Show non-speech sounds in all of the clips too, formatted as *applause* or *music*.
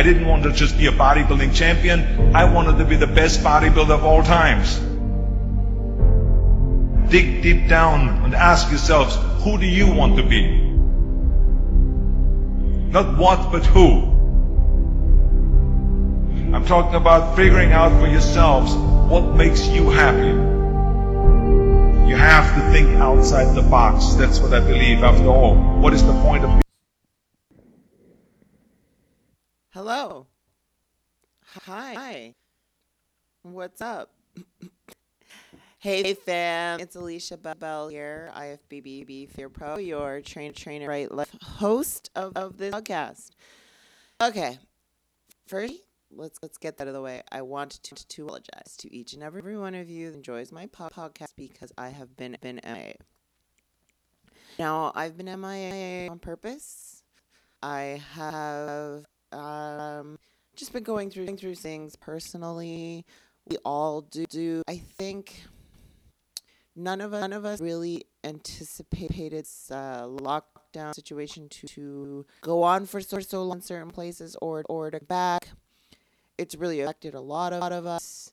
I didn't want to just be a bodybuilding champion. I wanted to be the best bodybuilder of all times. Dig deep down and ask yourselves, who do you want to be? Not what, but who. I'm talking about figuring out for yourselves what makes you happy. You have to think outside the box. That's what I believe. After all, what is the point of Hello. Hi. Hi. What's up? *coughs* hey fam, it's Alicia Bell here, IFBB Fear Pro, your train trainer right left host of, of this podcast. Okay. First, let's let's get that out of the way. I want to, to apologize to each and every one of you that enjoys my podcast because I have been been MIA. Now I've been MIA on purpose. I have um, just been going through through things personally. We all do. do. I think none of us, none of us really anticipated uh, lockdown situation to, to go on for so, so long in certain places or or to back. It's really affected a lot of, lot of us.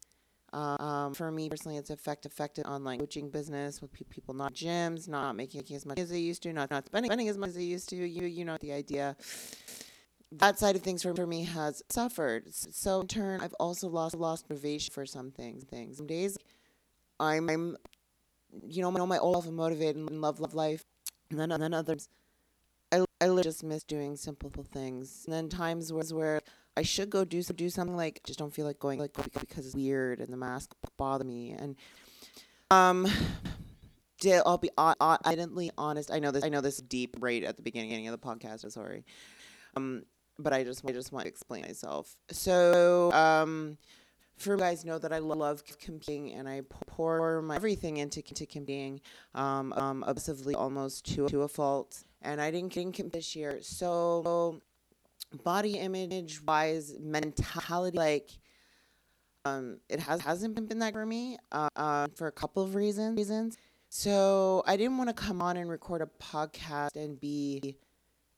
Um, for me personally, it's affect, affected online coaching business with people not gyms, not making as much as they used to, not not spending, spending as much as they used to. You you know the idea that side of things for, for me has suffered. So in turn, I've also lost lost motivation for some things. Things some days, I'm, I'm you know, my, my old self motivated and love love life, and then and then others, I I just miss doing simple things. And then times where where I should go do do something like just don't feel like going like because it's weird and the mask bother me and um. did I'll be evidently honest. I know this. I know this deep right at the beginning of the podcast. I'm sorry. Um, but I just I just want to explain myself. So, um, for you guys know that I love competing and I pour my everything into, into competing, um, um, obsessively almost to to a fault. And I didn't, didn't compete this year, so body image wise, mentality like. Um, it has hasn't been that for me uh, uh, for a couple of reasons. Reasons. So I didn't want to come on and record a podcast and be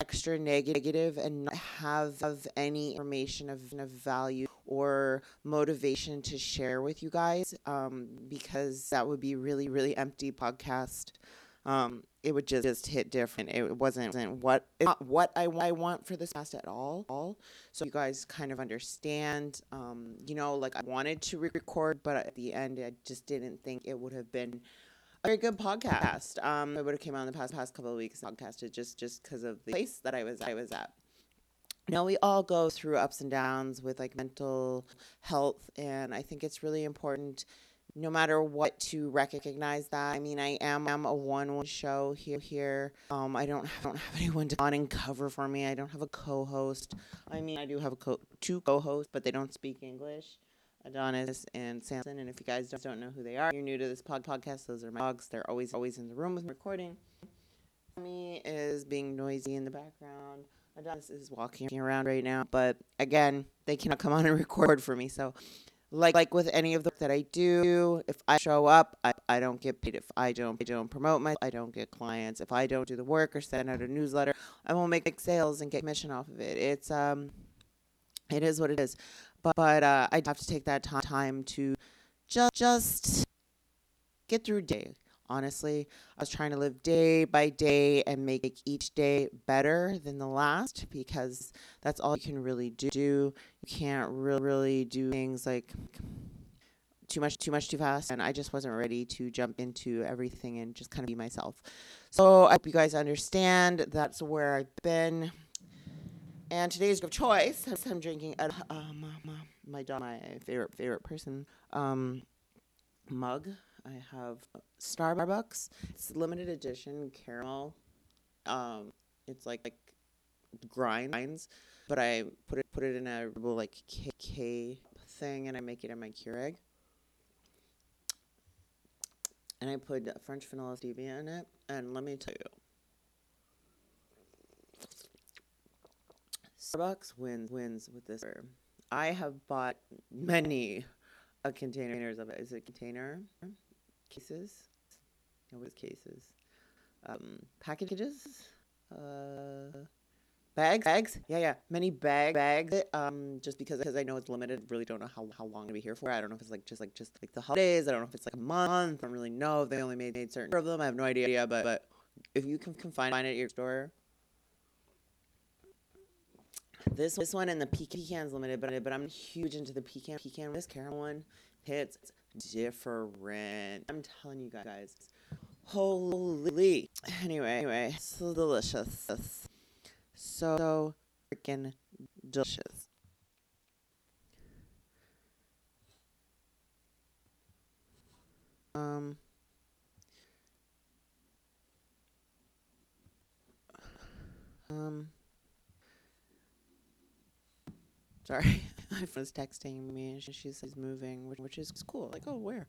extra negative and not have, any information of, of value or motivation to share with you guys um, because that would be really really empty podcast. Um, it would just, just hit different. It wasn't, wasn't what not what I, I want for this past at all all. So you guys kind of understand um, you know like i wanted to record but at the end i just didn't think it would have been a very good podcast. Um, it would have came out in the past past couple of weeks. Podcasted just just because of the place that I was I was at. Now we all go through ups and downs with like mental health, and I think it's really important, no matter what, to recognize that. I mean, I am I'm a one one show here here. Um, I don't *laughs* have, don't have anyone to on and cover for me. I don't have a co-host. I mean, I do have a co- two co-hosts, but they don't speak English. Adonis and Samson. And if you guys don't know who they are, you're new to this pod podcast. Those are my dogs. They're always always in the room with me recording. Me is being noisy in the background. Adonis is walking around right now, but again, they cannot come on and *laughs* record for me. So, like like with any of the work that I do, if I show up, I, I don't get paid. If I don't I don't promote my, I don't get clients. If I don't do the work or send out a newsletter, I won't make big sales and get commission off of it. It's um, it is what it is but, but uh, I have to take that t- time to just just get through day. Honestly, I was trying to live day by day and make each day better than the last because that's all you can really do. You can't really really do things like too much too much too fast and I just wasn't ready to jump into everything and just kind of be myself. So I hope you guys understand that's where I've been and today's of choice, I'm drinking a, um, my dog, my favorite favorite person um, mug. I have Starbucks. It's limited edition caramel. Um, it's like like grinds, but I put it put it in a little like K, K thing, and I make it in my Keurig. And I put French vanilla stevia in it, and let me tell you, Starbucks wins wins with this. I have bought many a containers of it. Is it container? Cases? No, what is cases? Um, packages. Uh, bags? Bags? Yeah yeah. Many bag bags. Um just because because i know it's limited. Really don't know how, how long to be here for. I don't know if it's like just like just like the holidays. I don't know if it's like a month. I don't really know. They only made, made certain of them. I have no idea. But but if you can, can find it at your store this this one and the pecan's limited but but i'm huge into the pecan pecan this caramel one hits different. I'm telling you guys holy anyway anyway so delicious. So freaking delicious. Um, um, sorry, *laughs* my friend's texting me and she, she says moving, which, which is cool. Like, oh, where?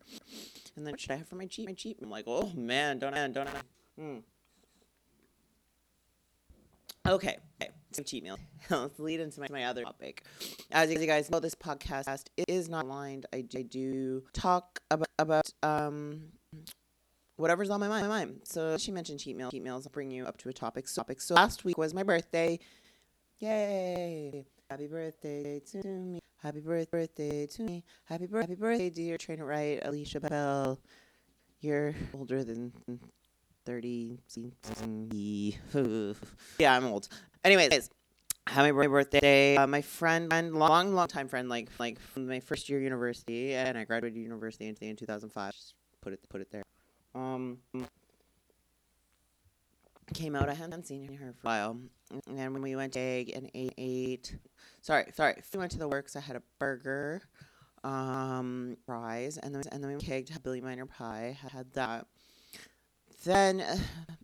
And then what should I have for my cheap? My cheap. I'm like, oh man, don't I, don't I? Hmm. Okay. okay. Some cheat meal. *laughs* Let's lead into my, my other topic. As you guys know, this podcast is not aligned. I, I do talk about, about um, whatever's on my mind, my mind. So she mentioned cheat meals. Cheat meals bring you up to a topic. So, topic. so last week was my birthday. Yay! Happy birthday to me. Happy birthday to me. Happy, birthday, happy birthday, dear Train It Right, Alicia Bell. You're older than 30 *laughs* yeah i'm old anyways happy birthday uh, my friend long long time friend like like from my first year university and i graduated university in, in 2005 just put it put it there um came out i hadn't seen her for a while and then when we went to egg and ate, ate sorry sorry we went to the works i had a burger um fries and then and then we kegged billy miner pie had that then *sighs* uh,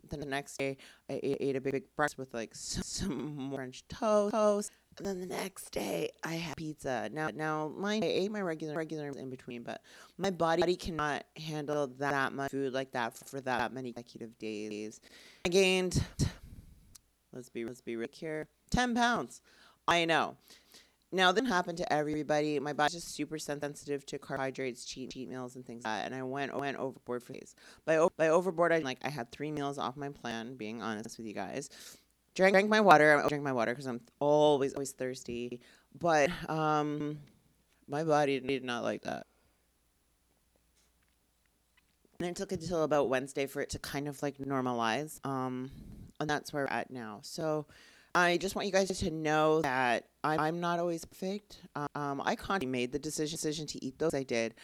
the next day, I ate, ate a big, big breakfast with like some, some French toast. And then the next day, I had pizza. Now, now, my I ate my regular regular in between, but my body cannot handle that, that much food like that for, that many consecutive days. I gained. Let's be let's be real here. Ten pounds. I know. Now, this happened to everybody. My body's just super sensitive to carbohydrates, cheat cheat meals, and things like that. And I went went overboard for days. By by overboard, I like I had three meals off my plan. Being honest with you guys, drank my water. I drank my water because I'm always always thirsty. But um, my body did not like that. And it took until about Wednesday for it to kind of like normalize. Um, and that's where we're at now. So I just want you guys to know that I'm not always perfect. Um, I consciously made the decision decision to eat those. I did.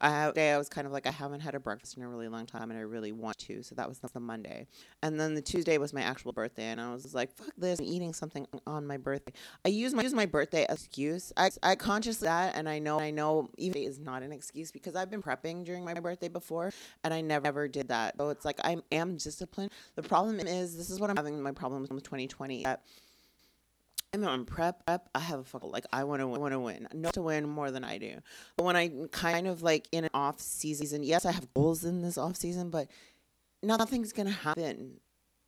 Day I was kind of like I haven't had a breakfast in a really long time, and I really want to. So that was the Monday, and then the Tuesday was my actual birthday, and I was like, "Fuck this! I'm eating something on my birthday." I use my use my birthday excuse. I I consciously that, and I know I know even is not an excuse because I've been prepping during my birthday before, and I never ever did that. So it's like I am disciplined. The problem is this is what I'm having my problem with 2020. That I'm on prep, prep. I have a fuck like I want to want to win. No to win more than I do. But when I kind of like in an off season, yes, I have goals in this off season, but nothing's gonna happen.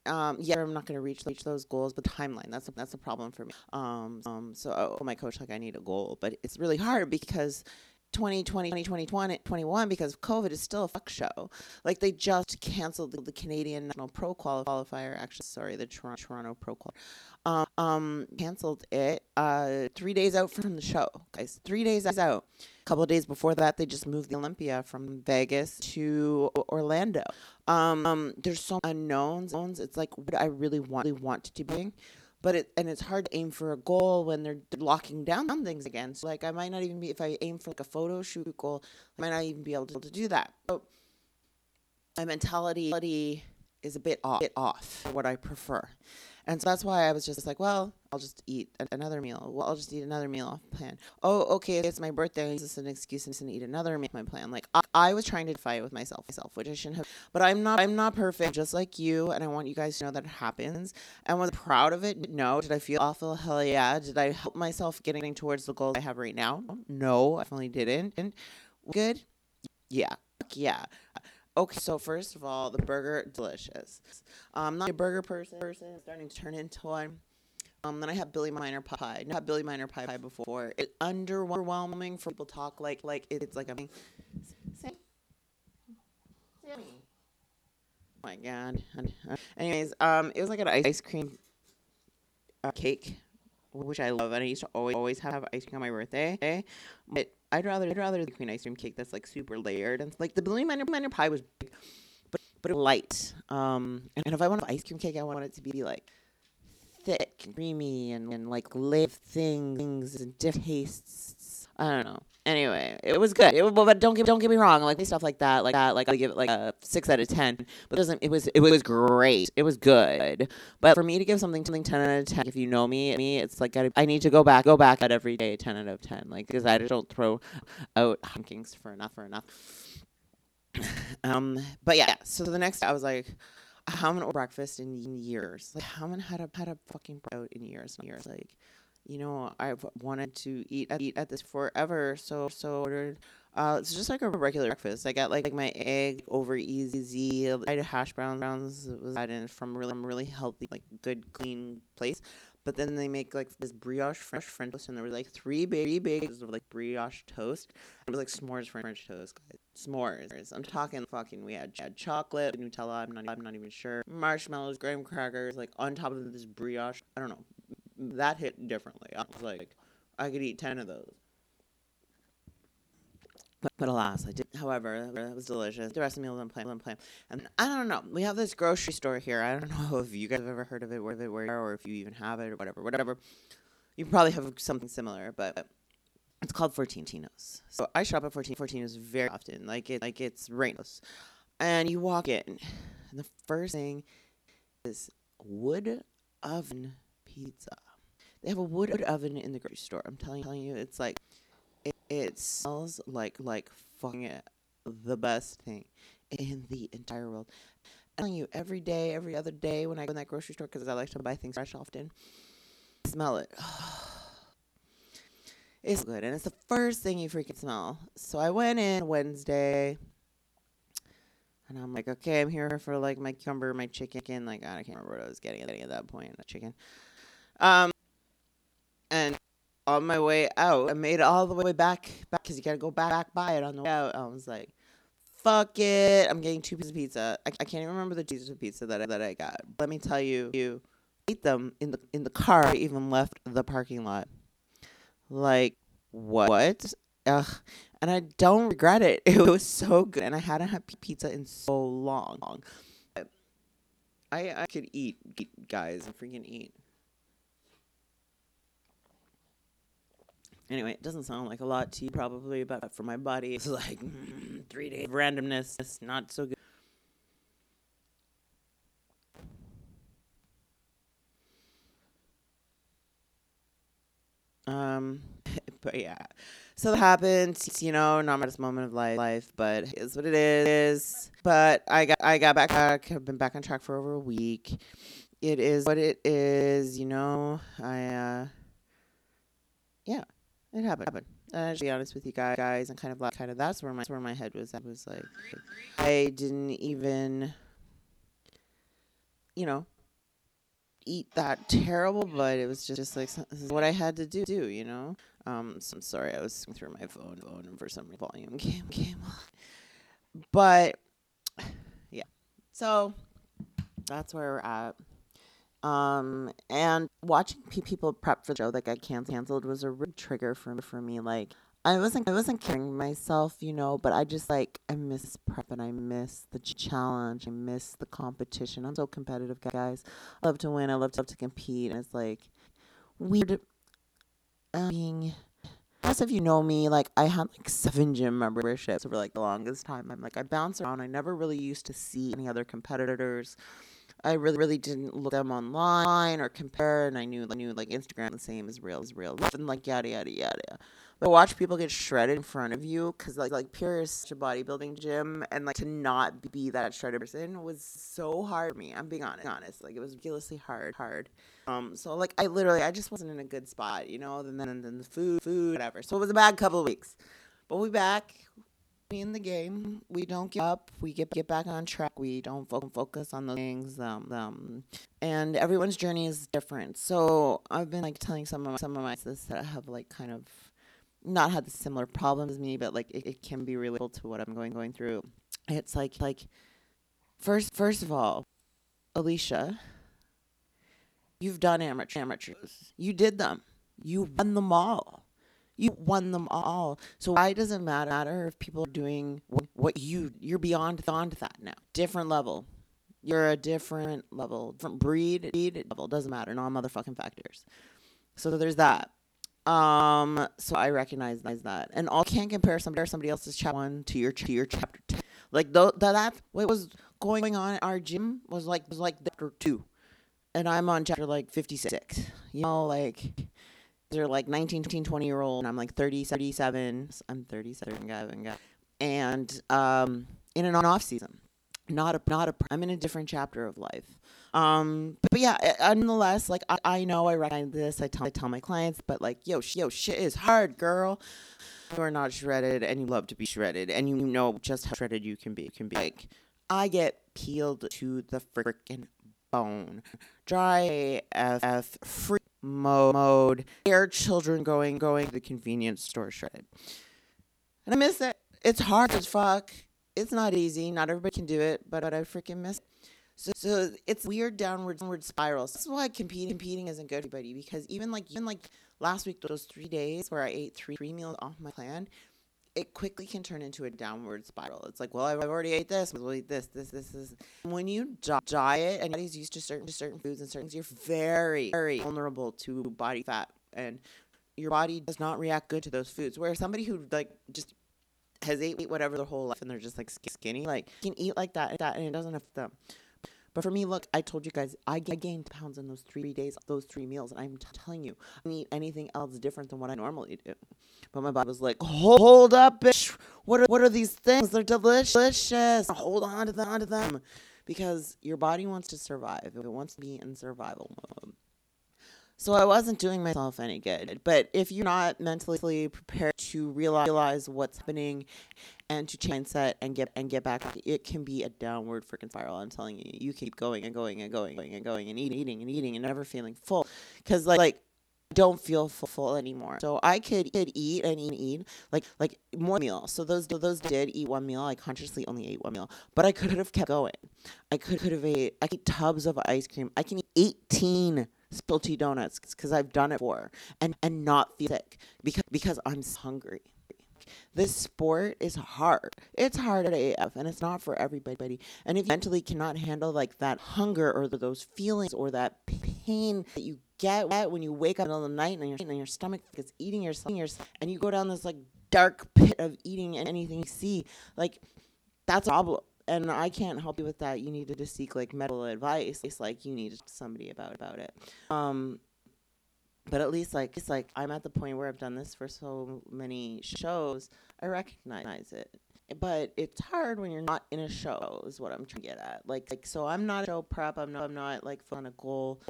Um, yeah, I'm not gonna reach reach those goals, but timeline that's a, that's a problem for me. Um, um, so oh, my coach like I need a goal, but it's really hard because 2020, 2020, 21 because COVID is still a fuck show. Like they just canceled the, the Canadian National Pro Qualifier. Actually, sorry, the Toronto, Toronto Pro Qualifier. Um, um, canceled it uh, three days out from the show, guys. Three days out. A couple of days before that, they just moved the Olympia from Vegas to Orlando. Um, um, there's so unknowns. It's like what I really want, really want to be but it and it's hard to aim for a goal when they're locking down things again. So like I might not even be if I aim for like a photo shoot goal, I might not even be able to, to do that. So my mentality is a bit off, bit off what I prefer. And so that's why I was just like, well, I'll just eat another meal. Well, I'll just eat another meal off plan. Oh, okay, it's my birthday. Is this an excuse to eat another meal? My plan. Like I, I, was trying to fight with myself, myself, which I shouldn't have. But I'm not. I'm not perfect, just like you. And I want you guys to know that it happens. And was proud of it? No. Did I feel awful? Hell yeah. Did I help myself getting towards the goals I have right now? No, I definitely didn't. And good. Yeah. Yeah. Okay, so first of all, the burger delicious. I'm um, not a burger person. Person starting to turn into one. Um, then I have Billy Miner pie. I had Billy Miner pie before. It's underwhelming for people talk like like it's like a. Sammy. Sammy. Oh my god. Anyways, um, it was like an ice cream uh, cake, which I love, and I used to always always have ice cream on my birthday. But I'd rather I'd rather the queen ice cream cake that's like super layered and like the balloon manor, manor pie was big, but but light. Um, and if I want an ice cream cake, I want it to be like thick and creamy and, and like live things and different tastes. I don't know. Anyway, it was good. It but don't get don't get me wrong. Like stuff like that, like that, like I give it like a six out of ten. But it doesn't. It was it was great. It was good. But for me to give something something ten out of ten, if you know me, me, it's like I, I need to go back go back at every day ten out of ten. Like because I just don't throw out rankings for enough for enough. *laughs* um. But yeah. So the next, I was like. I haven't had breakfast in years. Like, I haven't had a had a fucking out in years. Years. Like, you know, I've wanted to eat at, eat at this forever. So so ordered. Uh, it's just like a regular breakfast. I got like, like my egg over easy. I had hash brown browns. It was added from really really healthy, like good clean place. But then they make like this brioche French French toast, and there were like three big bags of like brioche toast. It was like s'mores French toast, guys. S'mores. I'm talking fucking. We had, had chocolate, Nutella. I'm not. I'm not even sure. Marshmallows, graham crackers, like on top of this brioche. I don't know that hit differently. I was like, I could eat 10 of those. But, but alas, I did. However, that was delicious. The rest of the meal play. And I don't know. We have this grocery store here. I don't *laughs* know if you guys have ever heard of it, where it, where, or if you even have it, or whatever, whatever. You probably have something similar, but it's called Fortinos. So I shop at 14 Fortinos very often. Like it, like it's Reynos. And you walk in, and the first thing is wood oven pizza. They have a wood oven in the grocery store. I'm telling, telling you, it's like it, it smells like like fucking the best thing in the entire world. I'm telling you, every day, every other day when I go in that grocery store, because I like to buy things fresh often, smell it. *sighs* it's good, and it's the first thing you freaking smell. So I went in Wednesday. And I'm like, okay, I'm here for like my cucumber, my chicken. Like, I can't remember what I was getting at that point. The chicken. Um, and on my way out, I made it all the way back, back because you gotta go back, back by it on the way out. I was like, "Fuck it, I'm getting two pieces of pizza." I, I can't even remember the pieces of pizza that I, that I got. Let me tell you, you ate them in the in the car. I even left the parking lot. Like what? What? Ugh. And I don't regret it. *laughs* It was so good, and I hadn't had pizza in so long. I I could eat, eat guys, and freaking eat. Anyway, it doesn't sound like a lot to you probably, but for my body, it's *laughs* like mm, three days of randomness. It's not so good. Um, *laughs* but yeah, so that happens. You know, not my best moment of life, life, but it's what it is. But I got, I got back, back. I've been back on track for over a week. It is what it is. You know, I, uh, yeah it happened. happened. Uh, to be honest with you guys, guys, and kind of like, kind of that's where my that's where my head was. I was like, I didn't even, you know, eat that terrible, but it was just, just like this is what I had to do. Do you know? Um, so I'm sorry, I was through my phone, phone, and for some reason, volume came *laughs* came on. But yeah, so that's where we're at. Um, and watching people prep for the show that got canceled was a real trigger for for me. Like I wasn't I wasn't carrying myself, you know, but I just like I miss prep and I miss the challenge. I miss the competition. I'm so competitive, guys. I love to win. I love to, love to compete. And it's like weird um, being. As if you know me, like I had like seven gym memberships for like the longest time. I'm like I bounce around. I never really used to see any other competitors. I really, really didn't look them online or compare, and I knew, I knew like Instagram the same as real as real, and like yada yada yada. But watch people get shredded in front of you, cause like like pure is such a bodybuilding gym, and like to not be that shredded person was so hard for me. I'm being honest, honest. Like it was ridiculously hard, hard. Um, so like I literally, I just wasn't in a good spot, you know. And then then the food, food, whatever. So it was a bad couple of weeks, but we back in the game. We don't give up. We get get back on track. We don't fo- focus on those things. Um, um, and everyone's journey is different. So I've been like telling some of my, some of my sisters that have like kind of not had the similar problems as me, but like it, it can be relatable to what I'm going going through. It's like like first first of all, Alicia You've done amateur amateurs. You did them. You won them all. You won them all. So why does it matter if people are doing what you you're beyond beyond that now? Different level. You're a different level, different breed, breed level. Doesn't matter. Non motherfucking factors. So there's that. Um, so I recognize that, and all can't compare somebody somebody else's chapter one to your to your chapter ten. Like th- that, that what was going on at our gym was like was like chapter two, and I'm on chapter like fifty six. You know, like they're like 19, 20 year old, and I'm like 30, 37. I'm 37, guy, and um, in an off season, not a not a. I'm in a different chapter of life. Um, but, but yeah, nonetheless, like I, I know I recognize this. I tell I tell my clients, but like yo, sh- yo, shit is hard, girl. You are not shredded, and you love to be shredded, and you know just how shredded you can be. You can be like, I get peeled to the freaking bone, dry AF, free mode, air children going going to the convenience store shredded, and I miss it. It's hard as fuck. It's not easy. Not everybody can do it, but, but I freaking miss it. So, so it's weird downward downward spirals. This is why competing competing isn't good for anybody because even like even like last week those three days where I ate three three meals off my plan, it quickly can turn into a downward spiral. It's like, well, I've already ate this, I'll eat this, this, this, this. When you diet and your body's used to certain to certain foods and certain, things, you're very very vulnerable to body fat and your body does not react good to those foods. Where somebody who like just has ate whatever their whole life and they're just like skinny, like can eat like that that and it doesn't affect them. But for me, look, I told you guys, I gained pounds in those three days, those three meals. And I'm t- telling you, I don't eat anything else different than what I normally do. But my body was like, hold up, bitch. What are, what are these things? They're delicious. Hold on to them, on to them. Because your body wants to survive. It wants to be in survival mode. So I wasn't doing myself any good. But if you're not mentally prepared to realize what's happening and to change mindset and get and get back, it can be a downward freaking spiral. I'm telling you, you keep going and going and going and going and eating, and eating and eating and never feeling full, because like like don't feel full, anymore. So I could, could eat and eat and eat like like more meals. So those those did eat one meal. I consciously only ate one meal, but I could have kept going. I could could have ate. I could eat tubs of ice cream. I can eat eighteen Spilty donuts because I've done it before and and not feel sick because because I'm hungry. This sport is hard. It's hard at AF and it's not for everybody. And if you mentally cannot handle like that hunger or those feelings or that pain that you get when you wake up in the the night and your, and your stomach is eating yourself and you go down this like dark pit of eating anything you see, like that's a problem and I can't help you with that. You needed to seek like medical advice. It's like you need somebody about about it. Um, but at least like it's like I'm at the point where I've done this for so many shows. I recognize it, but it's hard when you're not in a show. Is what I'm trying to get at. Like like so I'm not a show prep. I'm not I'm not like on a goal.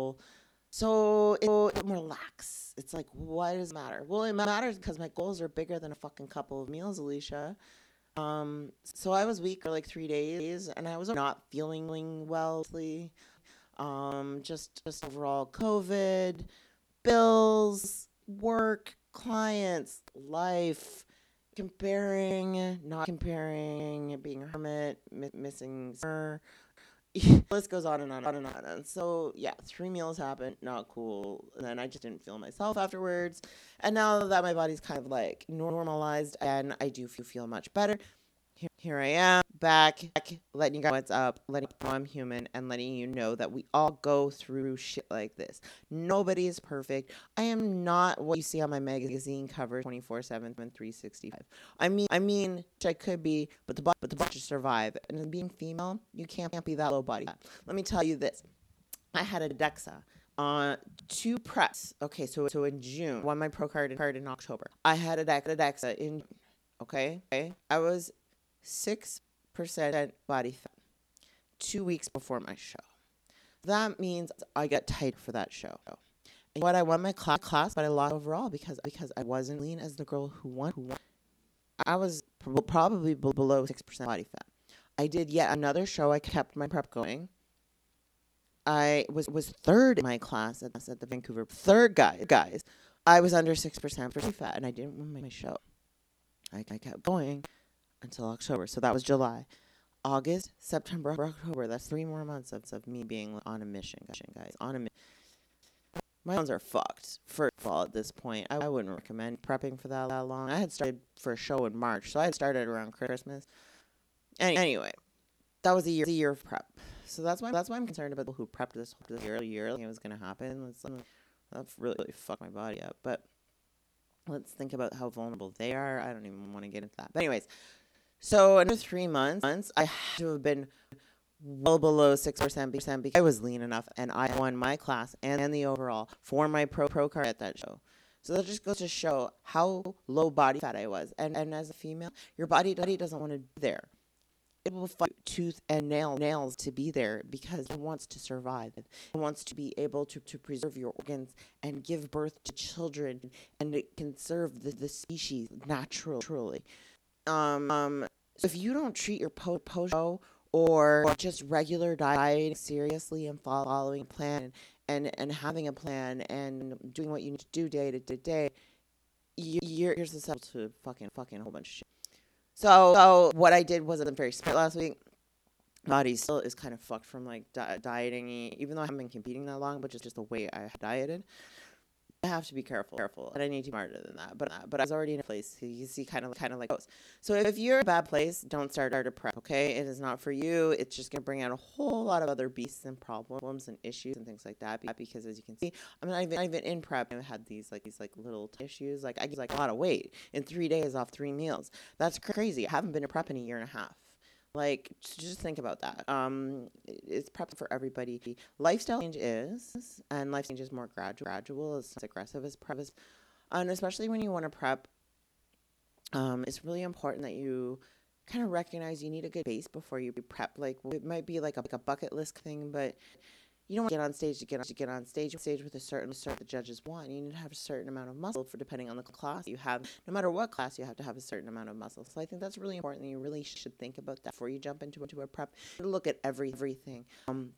So it relax. It's like, why does it matter? Well, it matters because my goals are bigger than a fucking couple of meals, Alicia. Um, so I was weak for like three days, and I was not feeling well. Um, just just overall COVID, bills, work, clients, life, comparing, not comparing, being a hermit, mi- missing her. *laughs* list goes on and on and on and on. So yeah, three meals happened, not cool. And then I just didn't feel myself afterwards. And now that my body's kind of like normalized and I do feel much better, here, I am back, back, letting you guys know what's up, letting you know I'm human, and letting you know that we all go through shit like this. Nobody is perfect. I am not what you see on my magazine cover 24 7 and 365. I mean, I mean, I could be, but the but the bunch survive. And being female, you can't, can't be that low body. Let me tell you this I had a DEXA on two preps. Okay, so so in June, won my pro card, card in October. I had a DEXA in okay, okay. I was 6% body fat two weeks before my show. That means I got tight for that show. And what I won my cl- class, but I lost overall because because I wasn't lean as the girl who won. Who won. I was probably below 6% body fat. I did yet another show. I kept my prep going. I was was third in my class at, at the Vancouver. Third guy, guys. I was under 6% body fat and I didn't win my show. I, I kept going until October. So that was July. August, September, October. That's three more months of, of me being on a mission, guys. On a mission. my bones are fucked. First of all, at this point, I wouldn't recommend prepping for that, that long. I had started for a show in March, so I had started around Christmas. Any, anyway, that was a year, a year of prep. So that's why that's why I'm concerned about people who prepped this, this year, year, like it was gonna happen. It's, um, that really, really fucked my body up. But let's think about how vulnerable they are. I don't even want to get into that. But anyways, so another three months, months I had to have been well below six percent because I was lean enough and I won my class and, and the overall for my pro pro card at that show. So that just goes to show how low body fat I was. And and as a female, your body body doesn't want to be there. It will fight tooth and nail nails to be there because it wants to survive. It wants to be able to, to preserve your organs and give birth to children and it can serve the, the species naturally. Um, um so if you don't treat your po po or just regular diet seriously and following a plan and, and having a plan and doing what you need to do day to day, you're, you're susceptible to fucking fucking a whole bunch of shit. So, so what I did wasn't very smart last week. Body still is kind of fucked from like di- dieting, even though I haven't been competing that long, but just just the way I dieted. I have to be careful, careful, and I need to be smarter than that. But but I was already in a place. So you see, kind of kind of like those. So if you're in a bad place, don't start a prep. Okay, it is not for you. It's just gonna bring out a whole lot of other beasts and problems and issues and things like that. Because as you can see, I'm not even not even in prep. I've had these like these like little issues. Like I get like a lot of weight in three days off three meals. That's crazy. I haven't been in prep in a year and a half. Like, just think about that. Um, it's prep for everybody. Lifestyle change is, and life change is more gradual. Gradual as aggressive as prep is, and especially when you want to prep, um, it's really important that you kind of recognize you need a good base before you prep. Like, it might be like a, like a bucket list thing, but you don't want to get on stage to get on, to get on stage stage with a certain certain the judges want. You need to have a certain amount of muscle for depending on the class you have. No matter what class, you have to have a certain amount of muscle. So I think that's really important. You really should think about that before you jump into into a prep. Look at every everything. Um,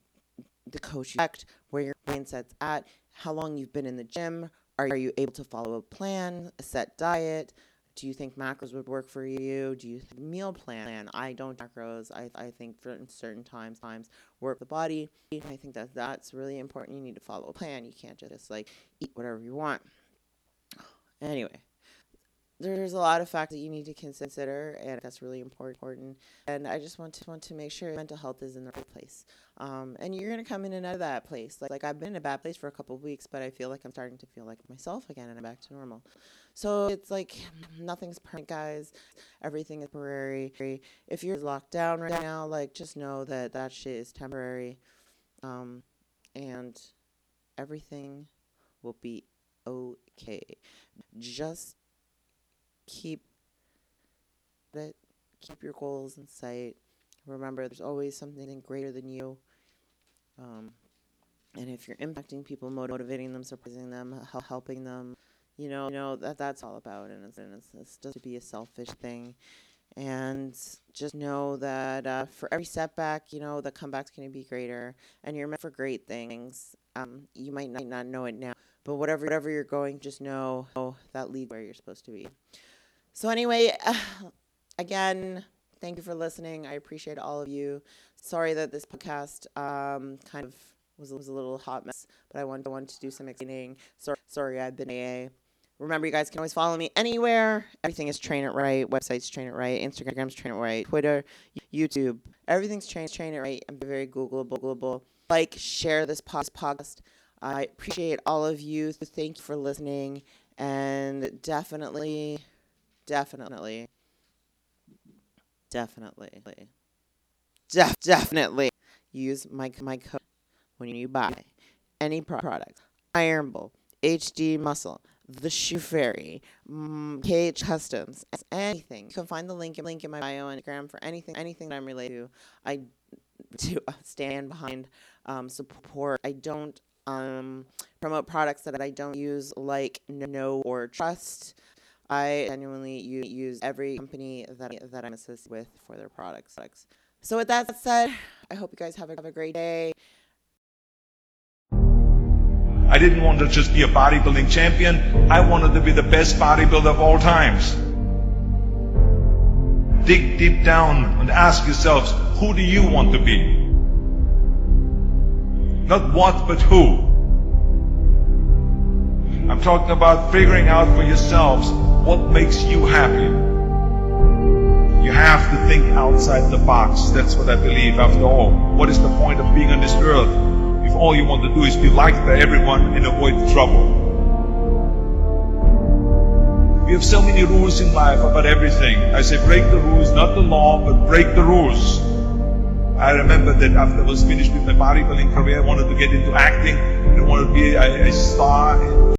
the coach you checked, where your mindset's at, how long you've been in the gym. Are, are you able to follow a plan, a set diet? Do you think macros would work for you? Do you think meal plan? I don't macros. I, I think for certain times times work the body. I think that that's really important. You need to follow a plan. You can't just like eat whatever you want. Anyway, there's a lot of facts that you need to consider, and that's really important. And I just want to want to make sure mental health is in the right place. Um, and you're gonna come in and out of that place. Like like I've been in a bad place for a couple of weeks, but I feel like I'm starting to feel like myself again, and I'm back to normal. So it's like *sighs* nothing's permanent, guys. Everything is temporary. If you're locked down right now, like just know that that shit is temporary, um, and everything will be okay. Just keep it. Keep your goals in sight. Remember, there's always something greater than you. Um, and if you're impacting people, motivating them, surprising them, helping them, you know, you know that that's all about, and it's, and it's, it's just to be a selfish thing, and just know that uh, for every setback, you know, the comeback's going to be greater, and you're meant for great things. Um, you might not, not know it now, but whatever whatever you're going, just know, that lead where you're supposed to be. So anyway, uh, *sighs* again, thank you for listening. I appreciate all of you. Sorry that this podcast um, kind of was, was a little hot mess, but I wanted, I wanted to do some explaining. Sorry, sorry, I've been AA. Remember, you guys can always follow me anywhere. Everything is Train It Right. Websites Train It Right. Instagram's Train It Right. Twitter, YouTube. Everything's Train Train It Right. I'm very Googleable. Googleable. Like, share this podcast. I appreciate all of you. Thank you for listening. And definitely, definitely, definitely, def- definitely use my, my code when you buy any product. Iron Bull, HD Muscle the Shoe Fairy, mm, KH Customs, anything. You can find the link link in my bio on Instagram for anything anything that I'm related to. I to *laughs* stand behind um, support. I don't um, promote products that I don't use, like know or trust. I genuinely use every company that that I'm associated with for their products. So with that said, I hope you guys have a, have a great day. I didn't want to just be a bodybuilding champion. I wanted to be the best bodybuilder of all times. Dig deep down and ask yourselves, who do you want to be? Not what, but who. I'm talking about figuring out for yourselves what makes you happy. You have to think outside the box. That's what I believe after all. What is the point of being on this earth if all you want to do is be liked by everyone and avoid trouble? We have so many rules in life about everything. I say break the rules, not the law, but break the rules. I remember that after I was finished with my bodybuilding career, I wanted to get into acting. I wanted to be a, a star